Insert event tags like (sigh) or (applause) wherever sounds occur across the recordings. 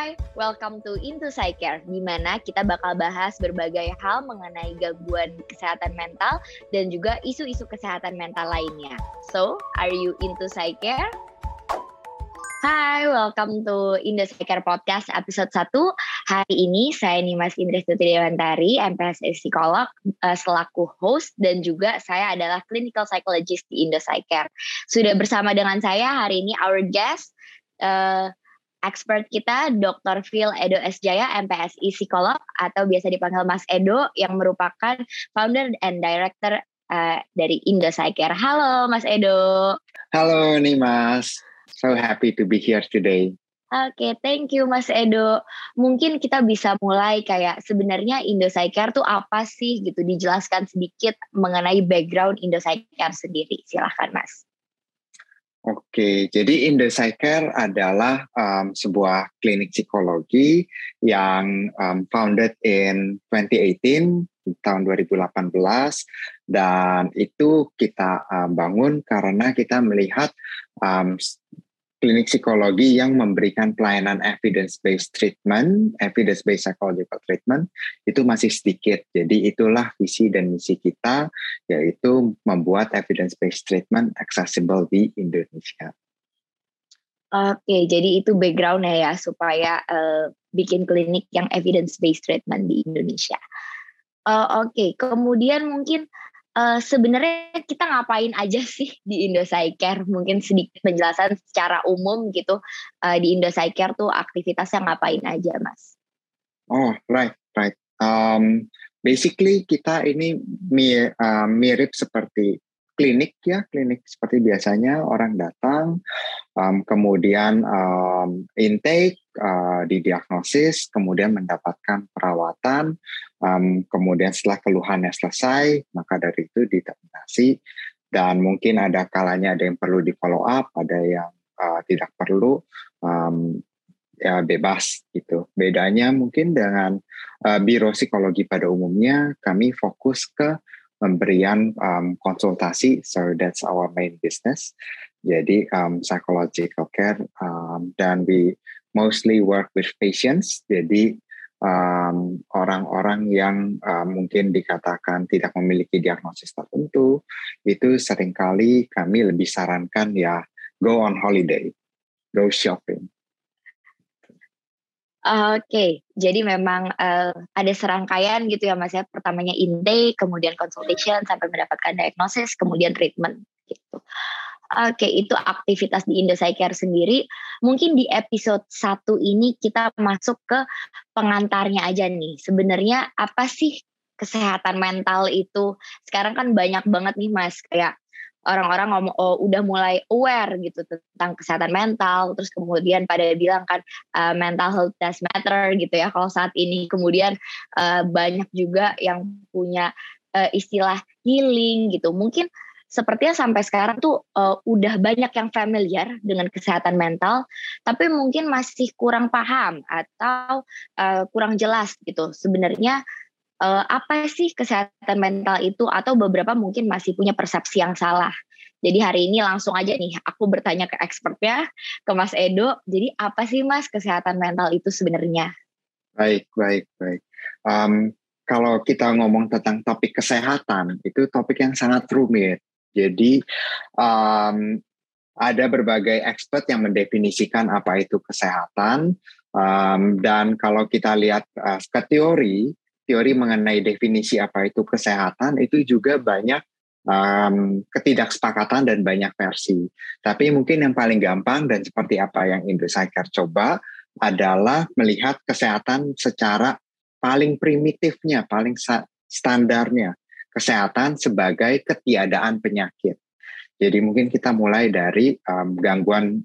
Hai, welcome to Into Psycare, di mana kita bakal bahas berbagai hal mengenai gangguan kesehatan mental dan juga isu-isu kesehatan mental lainnya. So, are you into Psycare? Hai, welcome to Indo Psycare Podcast episode 1. Hari ini saya Nimas Indrestuti Dewantari, MPSI Psikolog, uh, selaku host dan juga saya adalah clinical psychologist di Indo Psycare. Sudah bersama dengan saya hari ini our guest, uh, expert kita Dr. Phil Edo S. Jaya, MPSI Psikolog atau biasa dipanggil Mas Edo yang merupakan founder and director uh, dari Indo Psycare. Halo Mas Edo. Halo Nimas. So happy to be here today. Oke, okay, thank you Mas Edo. Mungkin kita bisa mulai kayak sebenarnya Indosaicar tuh apa sih gitu dijelaskan sedikit mengenai background Indosaicar sendiri. Silahkan Mas. Oke, jadi Indosaicar adalah um, sebuah klinik psikologi yang um, founded in 2018 tahun 2018 dan itu kita um, bangun karena kita melihat um, klinik psikologi yang memberikan pelayanan evidence-based treatment, evidence-based psychological treatment, itu masih sedikit. Jadi itulah visi dan misi kita, yaitu membuat evidence-based treatment accessible di Indonesia. Oke, jadi itu backgroundnya ya, supaya uh, bikin klinik yang evidence-based treatment di Indonesia. Uh, Oke, okay. kemudian mungkin uh, sebenarnya kita ngapain aja sih di Indosaiker? Mungkin sedikit penjelasan secara umum gitu uh, di Indosaiker tuh aktivitasnya ngapain aja, Mas? Oh, right, right. Um, basically kita ini mir, uh, mirip seperti klinik ya, klinik seperti biasanya orang datang, um, kemudian um, intake, uh, didiagnosis, kemudian mendapatkan perawatan, um, kemudian setelah keluhannya selesai, maka dari itu diterminasi, dan mungkin ada kalanya ada yang perlu di follow up, ada yang uh, tidak perlu, um, ya bebas gitu. Bedanya mungkin dengan uh, biro psikologi pada umumnya, kami fokus ke pemberian um, konsultasi, so that's our main business. Jadi um, psychological care um, dan we mostly work with patients. Jadi um, orang-orang yang uh, mungkin dikatakan tidak memiliki diagnosis tertentu, itu sering kali kami lebih sarankan ya go on holiday, go shopping. Oke, okay. jadi memang uh, ada serangkaian gitu ya mas ya. Pertamanya intake, kemudian consultation sampai mendapatkan diagnosis, kemudian treatment gitu. Oke, itu aktivitas di Indosai-Care sendiri. Mungkin di episode satu ini kita masuk ke pengantarnya aja nih. Sebenarnya apa sih kesehatan mental itu? Sekarang kan banyak banget nih mas, kayak orang-orang ngomong oh udah mulai aware gitu tentang kesehatan mental terus kemudian pada bilang kan uh, mental health does matter gitu ya kalau saat ini kemudian uh, banyak juga yang punya uh, istilah healing gitu mungkin sepertinya sampai sekarang tuh uh, udah banyak yang familiar dengan kesehatan mental tapi mungkin masih kurang paham atau uh, kurang jelas gitu sebenarnya uh, apa sih kesehatan mental itu atau beberapa mungkin masih punya persepsi yang salah. Jadi hari ini langsung aja nih aku bertanya ke expertnya, ke Mas Edo. Jadi apa sih Mas kesehatan mental itu sebenarnya? Baik, baik, baik. Um, kalau kita ngomong tentang topik kesehatan, itu topik yang sangat rumit. Jadi um, ada berbagai expert yang mendefinisikan apa itu kesehatan. Um, dan kalau kita lihat uh, ke teori, teori mengenai definisi apa itu kesehatan itu juga banyak um, ketidaksepakatan dan banyak versi. Tapi mungkin yang paling gampang dan seperti apa yang Indosaiker coba adalah melihat kesehatan secara paling primitifnya, paling standarnya. Kesehatan sebagai ketiadaan penyakit. Jadi mungkin kita mulai dari um, gangguan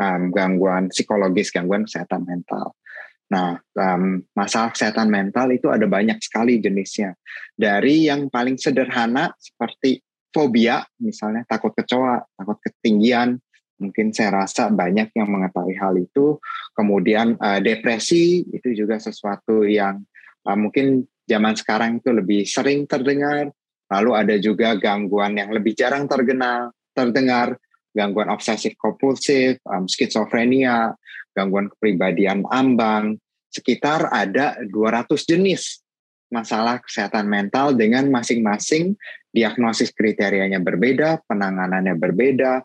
um, gangguan psikologis, gangguan kesehatan mental. Nah, um, masalah kesehatan mental itu ada banyak sekali jenisnya. Dari yang paling sederhana seperti fobia, misalnya takut kecoa, takut ketinggian, mungkin saya rasa banyak yang mengetahui hal itu. Kemudian uh, depresi itu juga sesuatu yang uh, mungkin zaman sekarang itu lebih sering terdengar. Lalu ada juga gangguan yang lebih jarang terkenal, terdengar, gangguan obsesif kompulsif, um, skizofrenia, gangguan kepribadian ambang, sekitar ada 200 jenis masalah kesehatan mental dengan masing-masing diagnosis kriterianya berbeda, penanganannya berbeda,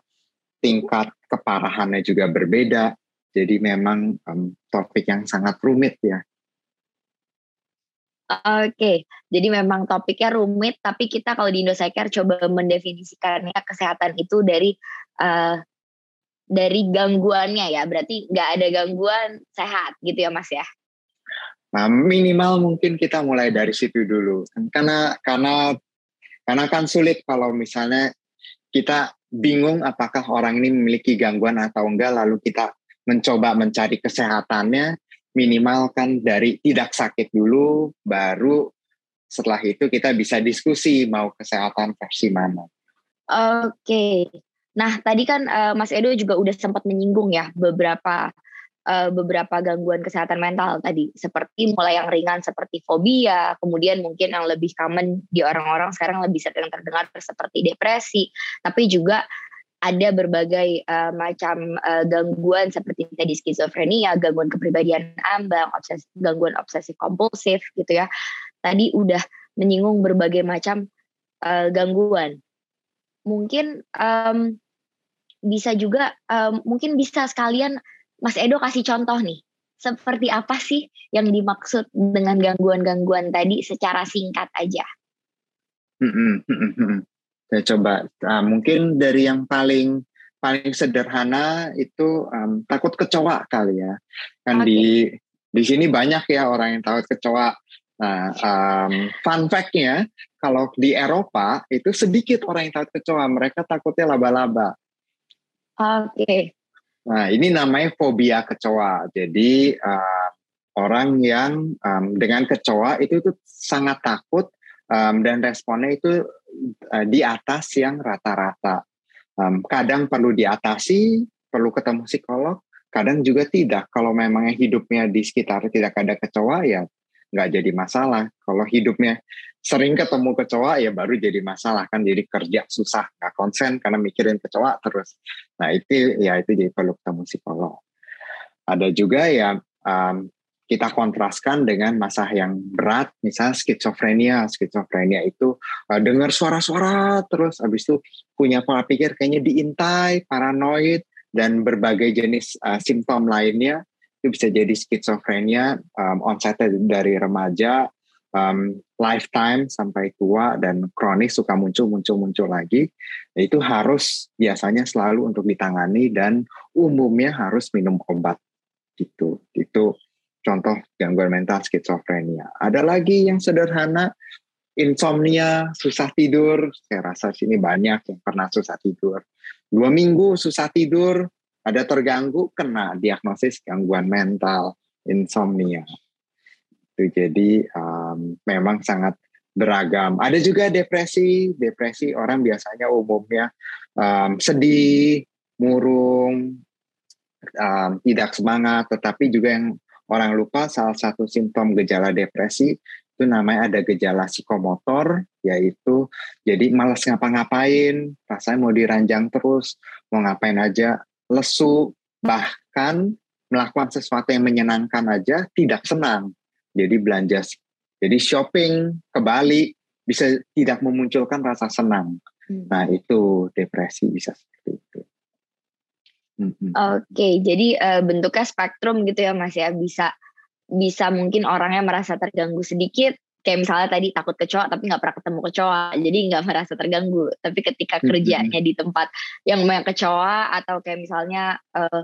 tingkat keparahannya juga berbeda. Jadi memang um, topik yang sangat rumit ya. Oke, jadi memang topiknya rumit, tapi kita kalau di Indosecare coba mendefinisikannya kesehatan itu dari uh, dari gangguannya ya, berarti nggak ada gangguan sehat gitu ya Mas ya? Nah, minimal mungkin kita mulai dari situ dulu, karena karena karena kan sulit kalau misalnya kita bingung apakah orang ini memiliki gangguan atau enggak, lalu kita mencoba mencari kesehatannya, minimal kan dari tidak sakit dulu, baru setelah itu kita bisa diskusi mau kesehatan versi mana. Oke, nah tadi kan uh, Mas Edo juga udah sempat menyinggung ya beberapa uh, beberapa gangguan kesehatan mental tadi, seperti mulai yang ringan seperti fobia, kemudian mungkin yang lebih common di orang-orang sekarang lebih sering terdengar seperti depresi, tapi juga ada berbagai uh, macam uh, gangguan seperti tadi skizofrenia, gangguan kepribadian ambang, obses gangguan obsesif kompulsif gitu ya. Tadi udah menyinggung berbagai macam uh, gangguan. Mungkin um, bisa juga um, mungkin bisa sekalian Mas Edo kasih contoh nih. Seperti apa sih yang dimaksud dengan gangguan-gangguan tadi secara singkat aja? Saya coba uh, mungkin dari yang paling paling sederhana itu um, takut kecoa kali ya kan okay. di di sini banyak ya orang yang takut kecoa nah um, fun factnya kalau di Eropa itu sedikit orang yang takut kecoa mereka takutnya laba-laba oke okay. nah ini namanya fobia kecoa jadi uh, orang yang um, dengan kecoa itu itu sangat takut um, dan responnya itu uh, di atas yang rata-rata. Um, kadang perlu diatasi, perlu ketemu psikolog, kadang juga tidak. Kalau memangnya hidupnya di sekitar tidak ada kecoa ya nggak jadi masalah. Kalau hidupnya sering ketemu kecoa ya baru jadi masalah kan jadi kerja susah nggak konsen karena mikirin kecoa terus. Nah itu ya itu jadi perlu ketemu psikolog. Ada juga ya um, kita kontraskan dengan masa yang berat, misalnya skizofrenia. Skizofrenia itu uh, dengar suara-suara terus, habis itu punya pola pikir kayaknya diintai, paranoid, dan berbagai jenis uh, simptom lainnya. Itu bisa jadi skizofrenia, um, onset dari remaja, um, lifetime sampai tua, dan kronis suka muncul-muncul-muncul lagi. Nah, itu harus biasanya selalu untuk ditangani dan umumnya harus minum obat gitu. Itu contoh gangguan mental skizofrenia. Ada lagi yang sederhana, insomnia, susah tidur. Saya rasa sini banyak yang pernah susah tidur. Dua minggu susah tidur, ada terganggu, kena diagnosis gangguan mental, insomnia. Itu jadi um, memang sangat beragam. Ada juga depresi, depresi orang biasanya umumnya um, sedih, murung, um, tidak semangat, tetapi juga yang orang lupa salah satu simptom gejala depresi itu namanya ada gejala psikomotor yaitu jadi malas ngapa-ngapain rasanya mau diranjang terus mau ngapain aja lesu bahkan melakukan sesuatu yang menyenangkan aja tidak senang. Jadi belanja jadi shopping ke Bali bisa tidak memunculkan rasa senang. Hmm. nah itu depresi bisa seperti itu Oke, okay, jadi uh, bentuknya spektrum gitu ya Mas ya, bisa bisa mungkin orangnya merasa terganggu sedikit, kayak misalnya tadi takut kecoa tapi nggak pernah ketemu kecoa, jadi nggak merasa terganggu. Tapi ketika kerjanya di tempat yang banyak kecoa atau kayak misalnya uh,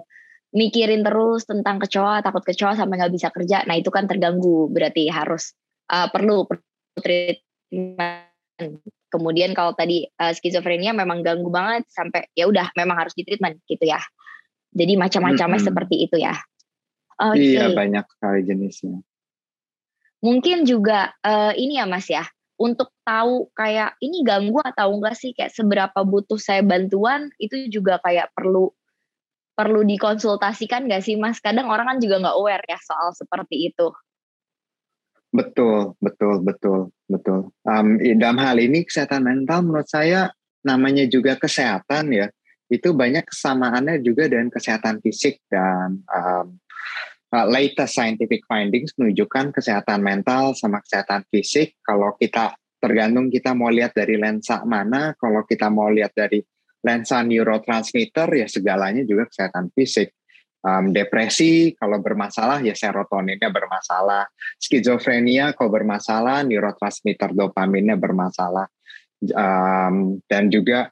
mikirin terus tentang kecoa, takut kecoa sampai nggak bisa kerja, nah itu kan terganggu, berarti harus uh, perlu treatment. Kemudian kalau tadi uh, skizofrenia memang ganggu banget sampai ya udah memang harus di treatment gitu ya. Jadi macam-macamnya hmm. seperti itu ya. Okay. Iya banyak sekali jenisnya. Mungkin juga uh, ini ya Mas ya, untuk tahu kayak ini ganggu atau enggak sih, kayak seberapa butuh saya bantuan itu juga kayak perlu perlu dikonsultasikan gak sih Mas? Kadang orang kan juga nggak aware ya soal seperti itu. Betul, betul, betul, betul. Um, dalam hal ini kesehatan mental menurut saya namanya juga kesehatan ya itu banyak kesamaannya juga dengan kesehatan fisik dan um, uh, latest scientific findings menunjukkan kesehatan mental sama kesehatan fisik. Kalau kita tergantung kita mau lihat dari lensa mana kalau kita mau lihat dari lensa neurotransmitter ya segalanya juga kesehatan fisik. Um, depresi kalau bermasalah ya serotoninnya bermasalah. Skizofrenia kalau bermasalah neurotransmitter dopaminnya bermasalah. Um, dan juga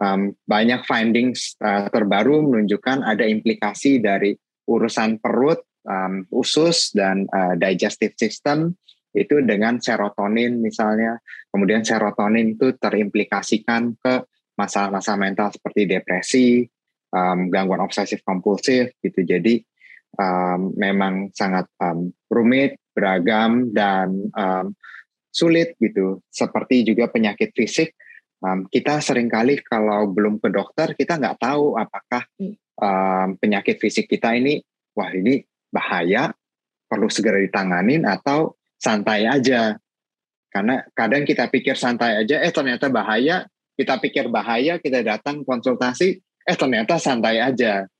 um, banyak findings uh, terbaru menunjukkan ada implikasi dari urusan perut um, usus dan uh, digestive system itu dengan serotonin misalnya kemudian serotonin itu terimplikasikan ke masalah-masalah mental seperti depresi um, gangguan obsesif kompulsif gitu. Jadi um, memang sangat um, rumit, beragam dan um, sulit gitu. Seperti juga penyakit fisik, um, kita sering kali kalau belum ke dokter kita nggak tahu apakah um, penyakit fisik kita ini wah ini bahaya, perlu segera ditanganin atau santai aja. Karena kadang kita pikir santai aja, eh ternyata bahaya, kita pikir bahaya, kita datang konsultasi, eh ternyata santai aja.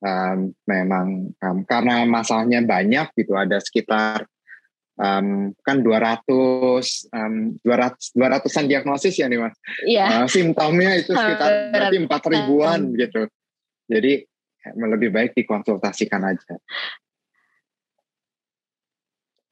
Um, memang um, karena masalahnya banyak gitu ada sekitar um, kan 200 um, 200 200-an diagnosis ya nih Mas. Iya. Uh, simptomnya itu sekitar (laughs) berarti 4 ribuan gitu. Jadi lebih baik dikonsultasikan aja.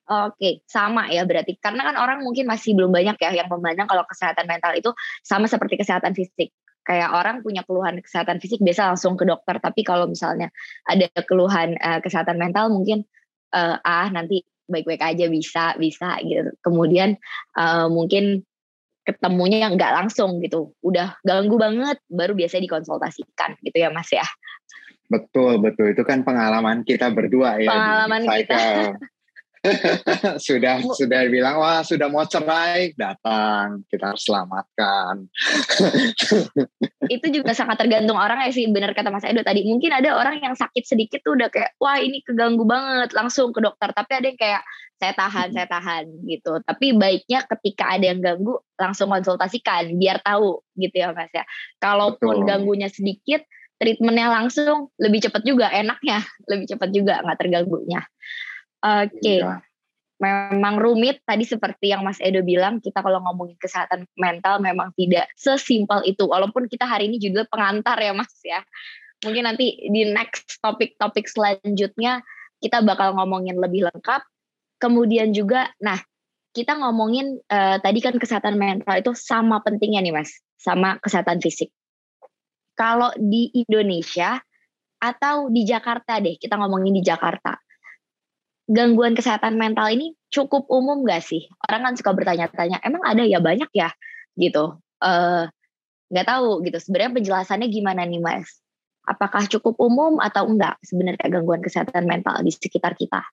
Oke, sama ya berarti. Karena kan orang mungkin masih belum banyak ya yang memandang kalau kesehatan mental itu sama seperti kesehatan fisik kayak orang punya keluhan kesehatan fisik biasa langsung ke dokter tapi kalau misalnya ada keluhan uh, kesehatan mental mungkin uh, ah nanti baik-baik aja bisa bisa gitu. Kemudian uh, mungkin ketemunya nggak langsung gitu. Udah ganggu banget baru biasa dikonsultasikan gitu ya mas ya. Betul betul. Itu kan pengalaman kita berdua ya pengalaman kita (laughs) sudah sudah bilang wah sudah mau cerai. Datang kita harus selamatkan. Itu juga sangat tergantung orang ya sih benar kata Mas Edo tadi. Mungkin ada orang yang sakit sedikit tuh udah kayak wah ini keganggu banget langsung ke dokter. Tapi ada yang kayak saya tahan saya tahan gitu. Tapi baiknya ketika ada yang ganggu langsung konsultasikan biar tahu gitu ya Mas ya. Kalaupun Betul. ganggunya sedikit treatmentnya langsung lebih cepat juga enaknya. Lebih cepat juga nggak terganggunya Oke. Okay. Ya. Memang rumit tadi seperti yang Mas Edo bilang kita kalau ngomongin kesehatan mental memang tidak sesimpel itu walaupun kita hari ini judul pengantar ya Mas ya. Mungkin nanti di next topik-topik selanjutnya kita bakal ngomongin lebih lengkap. Kemudian juga nah kita ngomongin uh, tadi kan kesehatan mental itu sama pentingnya nih Mas sama kesehatan fisik. Kalau di Indonesia atau di Jakarta deh, kita ngomongin di Jakarta gangguan kesehatan mental ini cukup umum gak sih? Orang kan suka bertanya-tanya, emang ada ya banyak ya gitu. Uh, nggak tahu gitu. Sebenarnya penjelasannya gimana nih Mas? Apakah cukup umum atau enggak sebenarnya gangguan kesehatan mental di sekitar kita?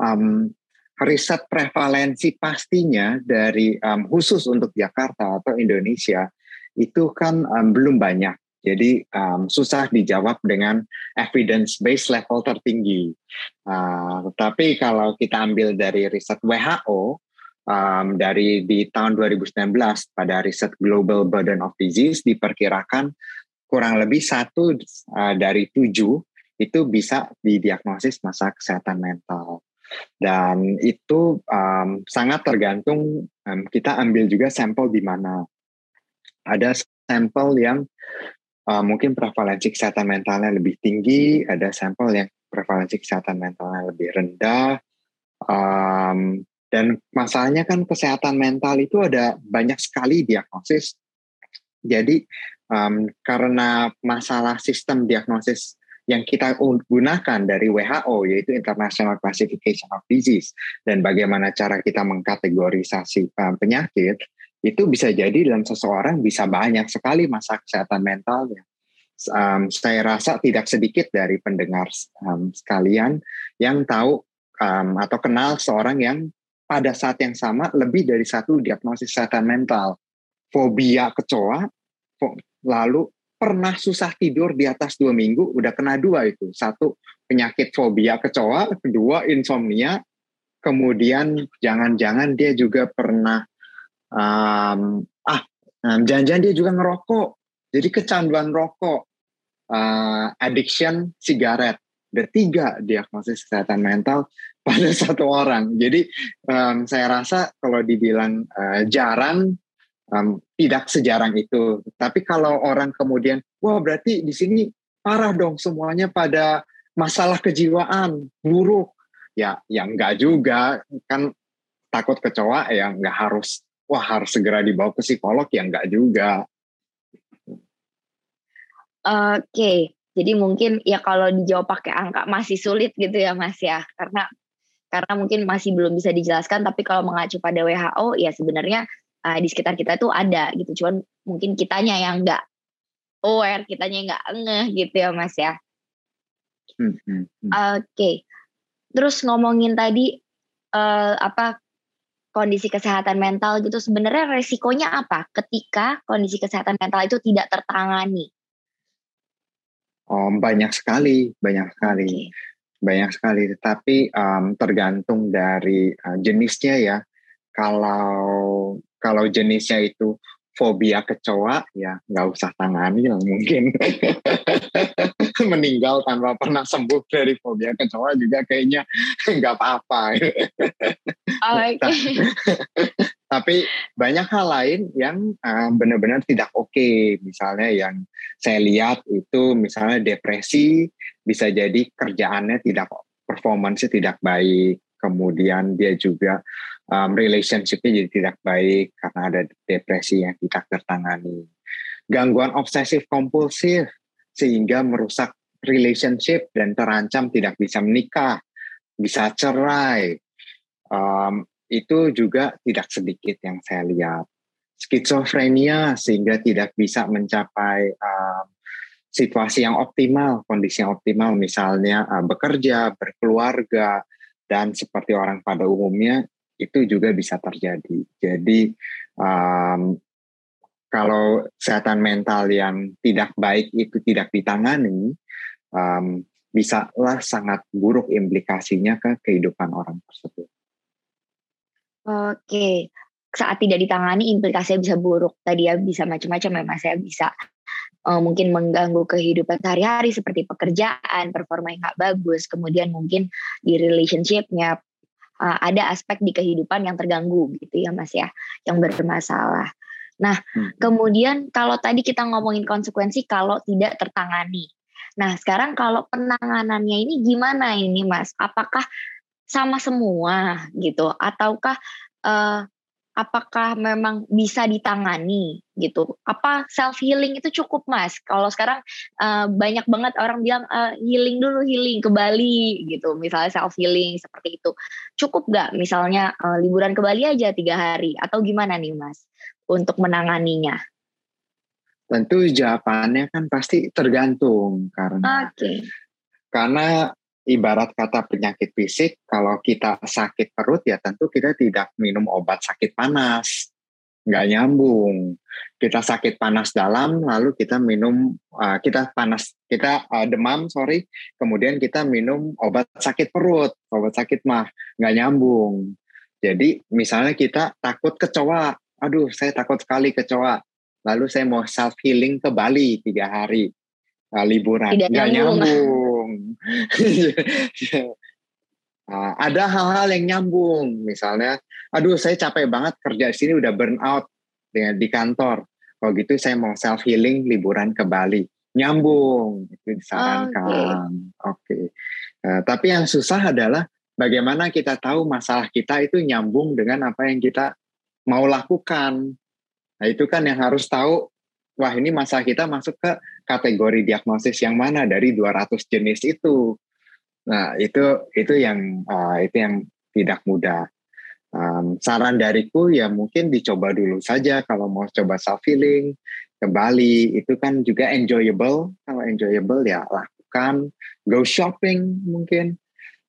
Um, riset prevalensi pastinya dari um, khusus untuk Jakarta atau Indonesia itu kan um, belum banyak jadi um, susah dijawab dengan evidence based level tertinggi. Uh, tapi kalau kita ambil dari riset WHO um, dari di tahun 2019 pada riset Global Burden of Disease diperkirakan kurang lebih satu uh, dari tujuh itu bisa didiagnosis masalah kesehatan mental. Dan itu um, sangat tergantung um, kita ambil juga sampel di mana. Ada sampel yang uh, mungkin prevalensi kesehatan mentalnya lebih tinggi, ada sampel yang prevalensi kesehatan mentalnya lebih rendah. Um, dan masalahnya kan kesehatan mental itu ada banyak sekali diagnosis. Jadi um, karena masalah sistem diagnosis yang kita gunakan dari WHO yaitu International Classification of Disease dan bagaimana cara kita mengkategorisasi um, penyakit itu bisa jadi dalam seseorang bisa banyak sekali masalah kesehatan mentalnya. Um, saya rasa tidak sedikit dari pendengar um, sekalian yang tahu um, atau kenal seorang yang pada saat yang sama lebih dari satu diagnosis kesehatan mental, fobia kecoa, lalu pernah susah tidur di atas dua minggu, udah kena dua itu, satu penyakit fobia kecoa, kedua insomnia, kemudian jangan-jangan dia juga pernah um, ah jangan-jangan dia juga ngerokok jadi kecanduan rokok, uh, addiction sigaret, ada tiga diagnosis kesehatan mental (laughs) pada satu orang. Jadi um, saya rasa kalau dibilang uh, jarang, um, tidak sejarang itu. Tapi kalau orang kemudian, wah berarti di sini parah dong semuanya pada masalah kejiwaan buruk. Ya, yang enggak juga kan takut kecoa ya nggak harus wah harus segera dibawa ke psikolog ya enggak juga. Oke, jadi mungkin ya kalau dijawab pakai angka masih sulit gitu ya Mas ya, karena karena mungkin masih belum bisa dijelaskan. Tapi kalau mengacu pada WHO ya sebenarnya uh, di sekitar kita tuh ada gitu, cuman mungkin kitanya yang nggak aware, kitanya nggak ngeh gitu ya Mas ya. Hmm, hmm, hmm. Oke, okay. terus ngomongin tadi uh, apa kondisi kesehatan mental gitu sebenarnya resikonya apa ketika kondisi kesehatan mental itu tidak tertangani? Oh, banyak sekali, banyak sekali, okay. banyak sekali. Tetapi um, tergantung dari uh, jenisnya ya. Kalau kalau jenisnya itu fobia kecoa ya nggak usah tangani lah mungkin (laughs) meninggal tanpa pernah sembuh dari fobia kecoa juga kayaknya nggak apa-apa. Oh, (laughs) okay. Tapi banyak hal lain yang uh, benar-benar tidak oke. Okay. Misalnya yang saya lihat itu misalnya depresi bisa jadi kerjaannya tidak performance tidak baik. Kemudian dia juga um, relationshipnya jadi tidak baik karena ada depresi yang tidak tertangani. Gangguan obsesif kompulsif sehingga merusak relationship dan terancam tidak bisa menikah, bisa cerai. Um, itu juga tidak sedikit yang saya lihat. Skizofrenia sehingga tidak bisa mencapai um, situasi yang optimal, kondisi yang optimal, misalnya uh, bekerja, berkeluarga, dan seperti orang pada umumnya itu juga bisa terjadi. Jadi um, kalau kesehatan mental yang tidak baik itu tidak ditangani, um, bisalah sangat buruk implikasinya ke kehidupan orang tersebut. Oke, saat tidak ditangani implikasinya bisa buruk. Tadi ya bisa macam-macam ya mas ya bisa mungkin mengganggu kehidupan sehari-hari seperti pekerjaan, performa yang nggak bagus, kemudian mungkin di relationshipnya uh, ada aspek di kehidupan yang terganggu gitu ya Mas ya, yang bermasalah. Nah, hmm. kemudian kalau tadi kita ngomongin konsekuensi kalau tidak tertangani. Nah, sekarang kalau penanganannya ini gimana ini Mas? Apakah sama semua gitu ataukah uh, apakah memang bisa ditangani gitu? Apa self healing itu cukup mas? Kalau sekarang uh, banyak banget orang bilang uh, healing dulu healing ke Bali gitu, misalnya self healing seperti itu. Cukup nggak misalnya uh, liburan ke Bali aja tiga hari atau gimana nih mas untuk menanganinya? Tentu jawabannya kan pasti tergantung karena okay. karena ibarat kata penyakit fisik, kalau kita sakit perut ya tentu kita tidak minum obat sakit panas, nggak nyambung. Kita sakit panas dalam, lalu kita minum, uh, kita panas, kita uh, demam, sorry, kemudian kita minum obat sakit perut, obat sakit mah, nggak nyambung. Jadi misalnya kita takut kecoa, aduh saya takut sekali kecoa, lalu saya mau self healing ke Bali tiga hari uh, liburan, nggak nyambung nah, (laughs) ada hal-hal yang nyambung, misalnya, aduh saya capek banget kerja di sini udah burn out dengan di kantor. Kalau gitu saya mau self healing liburan ke Bali, nyambung itu disarankan. Oke. Okay. Okay. Uh, tapi yang susah adalah bagaimana kita tahu masalah kita itu nyambung dengan apa yang kita mau lakukan. Nah itu kan yang harus tahu wah ini masalah kita masuk ke kategori diagnosis yang mana dari 200 jenis itu. Nah, itu itu yang uh, itu yang tidak mudah. Um, saran dariku ya mungkin dicoba dulu saja kalau mau coba self healing ke Bali itu kan juga enjoyable. Kalau enjoyable ya lakukan. Go shopping mungkin.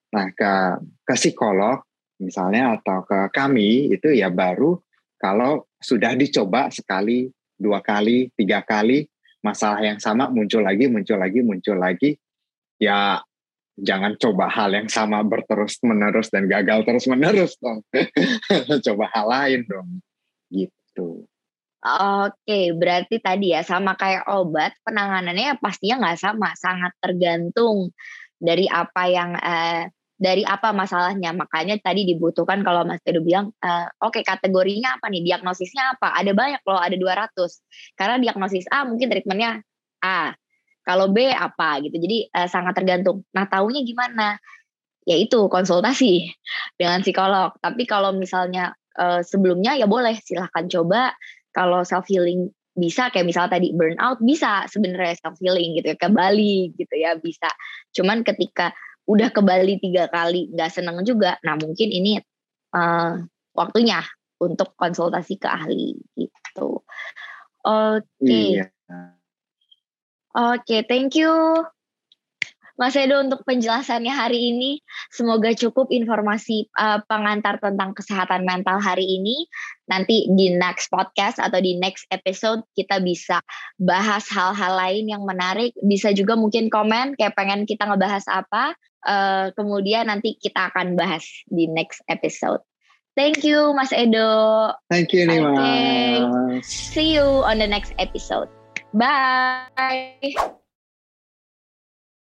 Nah, ke ke psikolog misalnya atau ke kami itu ya baru kalau sudah dicoba sekali dua kali, tiga kali, masalah yang sama muncul lagi, muncul lagi, muncul lagi, ya jangan coba hal yang sama berterus menerus dan gagal terus menerus dong. (laughs) coba hal lain dong, gitu. Oke, berarti tadi ya sama kayak obat penanganannya pastinya nggak sama, sangat tergantung dari apa yang eh, dari apa masalahnya. Makanya tadi dibutuhkan kalau Mas Tedo bilang, uh, oke okay, kategorinya apa nih, diagnosisnya apa? Ada banyak loh, ada 200. Karena diagnosis A mungkin treatmentnya A, kalau B apa gitu. Jadi uh, sangat tergantung. Nah taunya gimana? Yaitu konsultasi (laughs) dengan psikolog. Tapi kalau misalnya uh, sebelumnya ya boleh silahkan coba. Kalau self healing bisa kayak misalnya tadi burnout bisa sebenarnya self healing gitu ya ke Bali gitu ya bisa. Cuman ketika udah ke Bali tiga kali nggak seneng juga nah mungkin ini uh, waktunya untuk konsultasi ke ahli gitu oke okay. iya. oke okay, thank you Mas Edo untuk penjelasannya hari ini. Semoga cukup informasi uh, pengantar tentang kesehatan mental hari ini. Nanti di next podcast atau di next episode kita bisa bahas hal-hal lain yang menarik. Bisa juga mungkin komen kayak pengen kita ngebahas apa. Uh, kemudian nanti kita akan bahas di next episode. Thank you Mas Edo. Thank you Nima. Okay. See you on the next episode. Bye.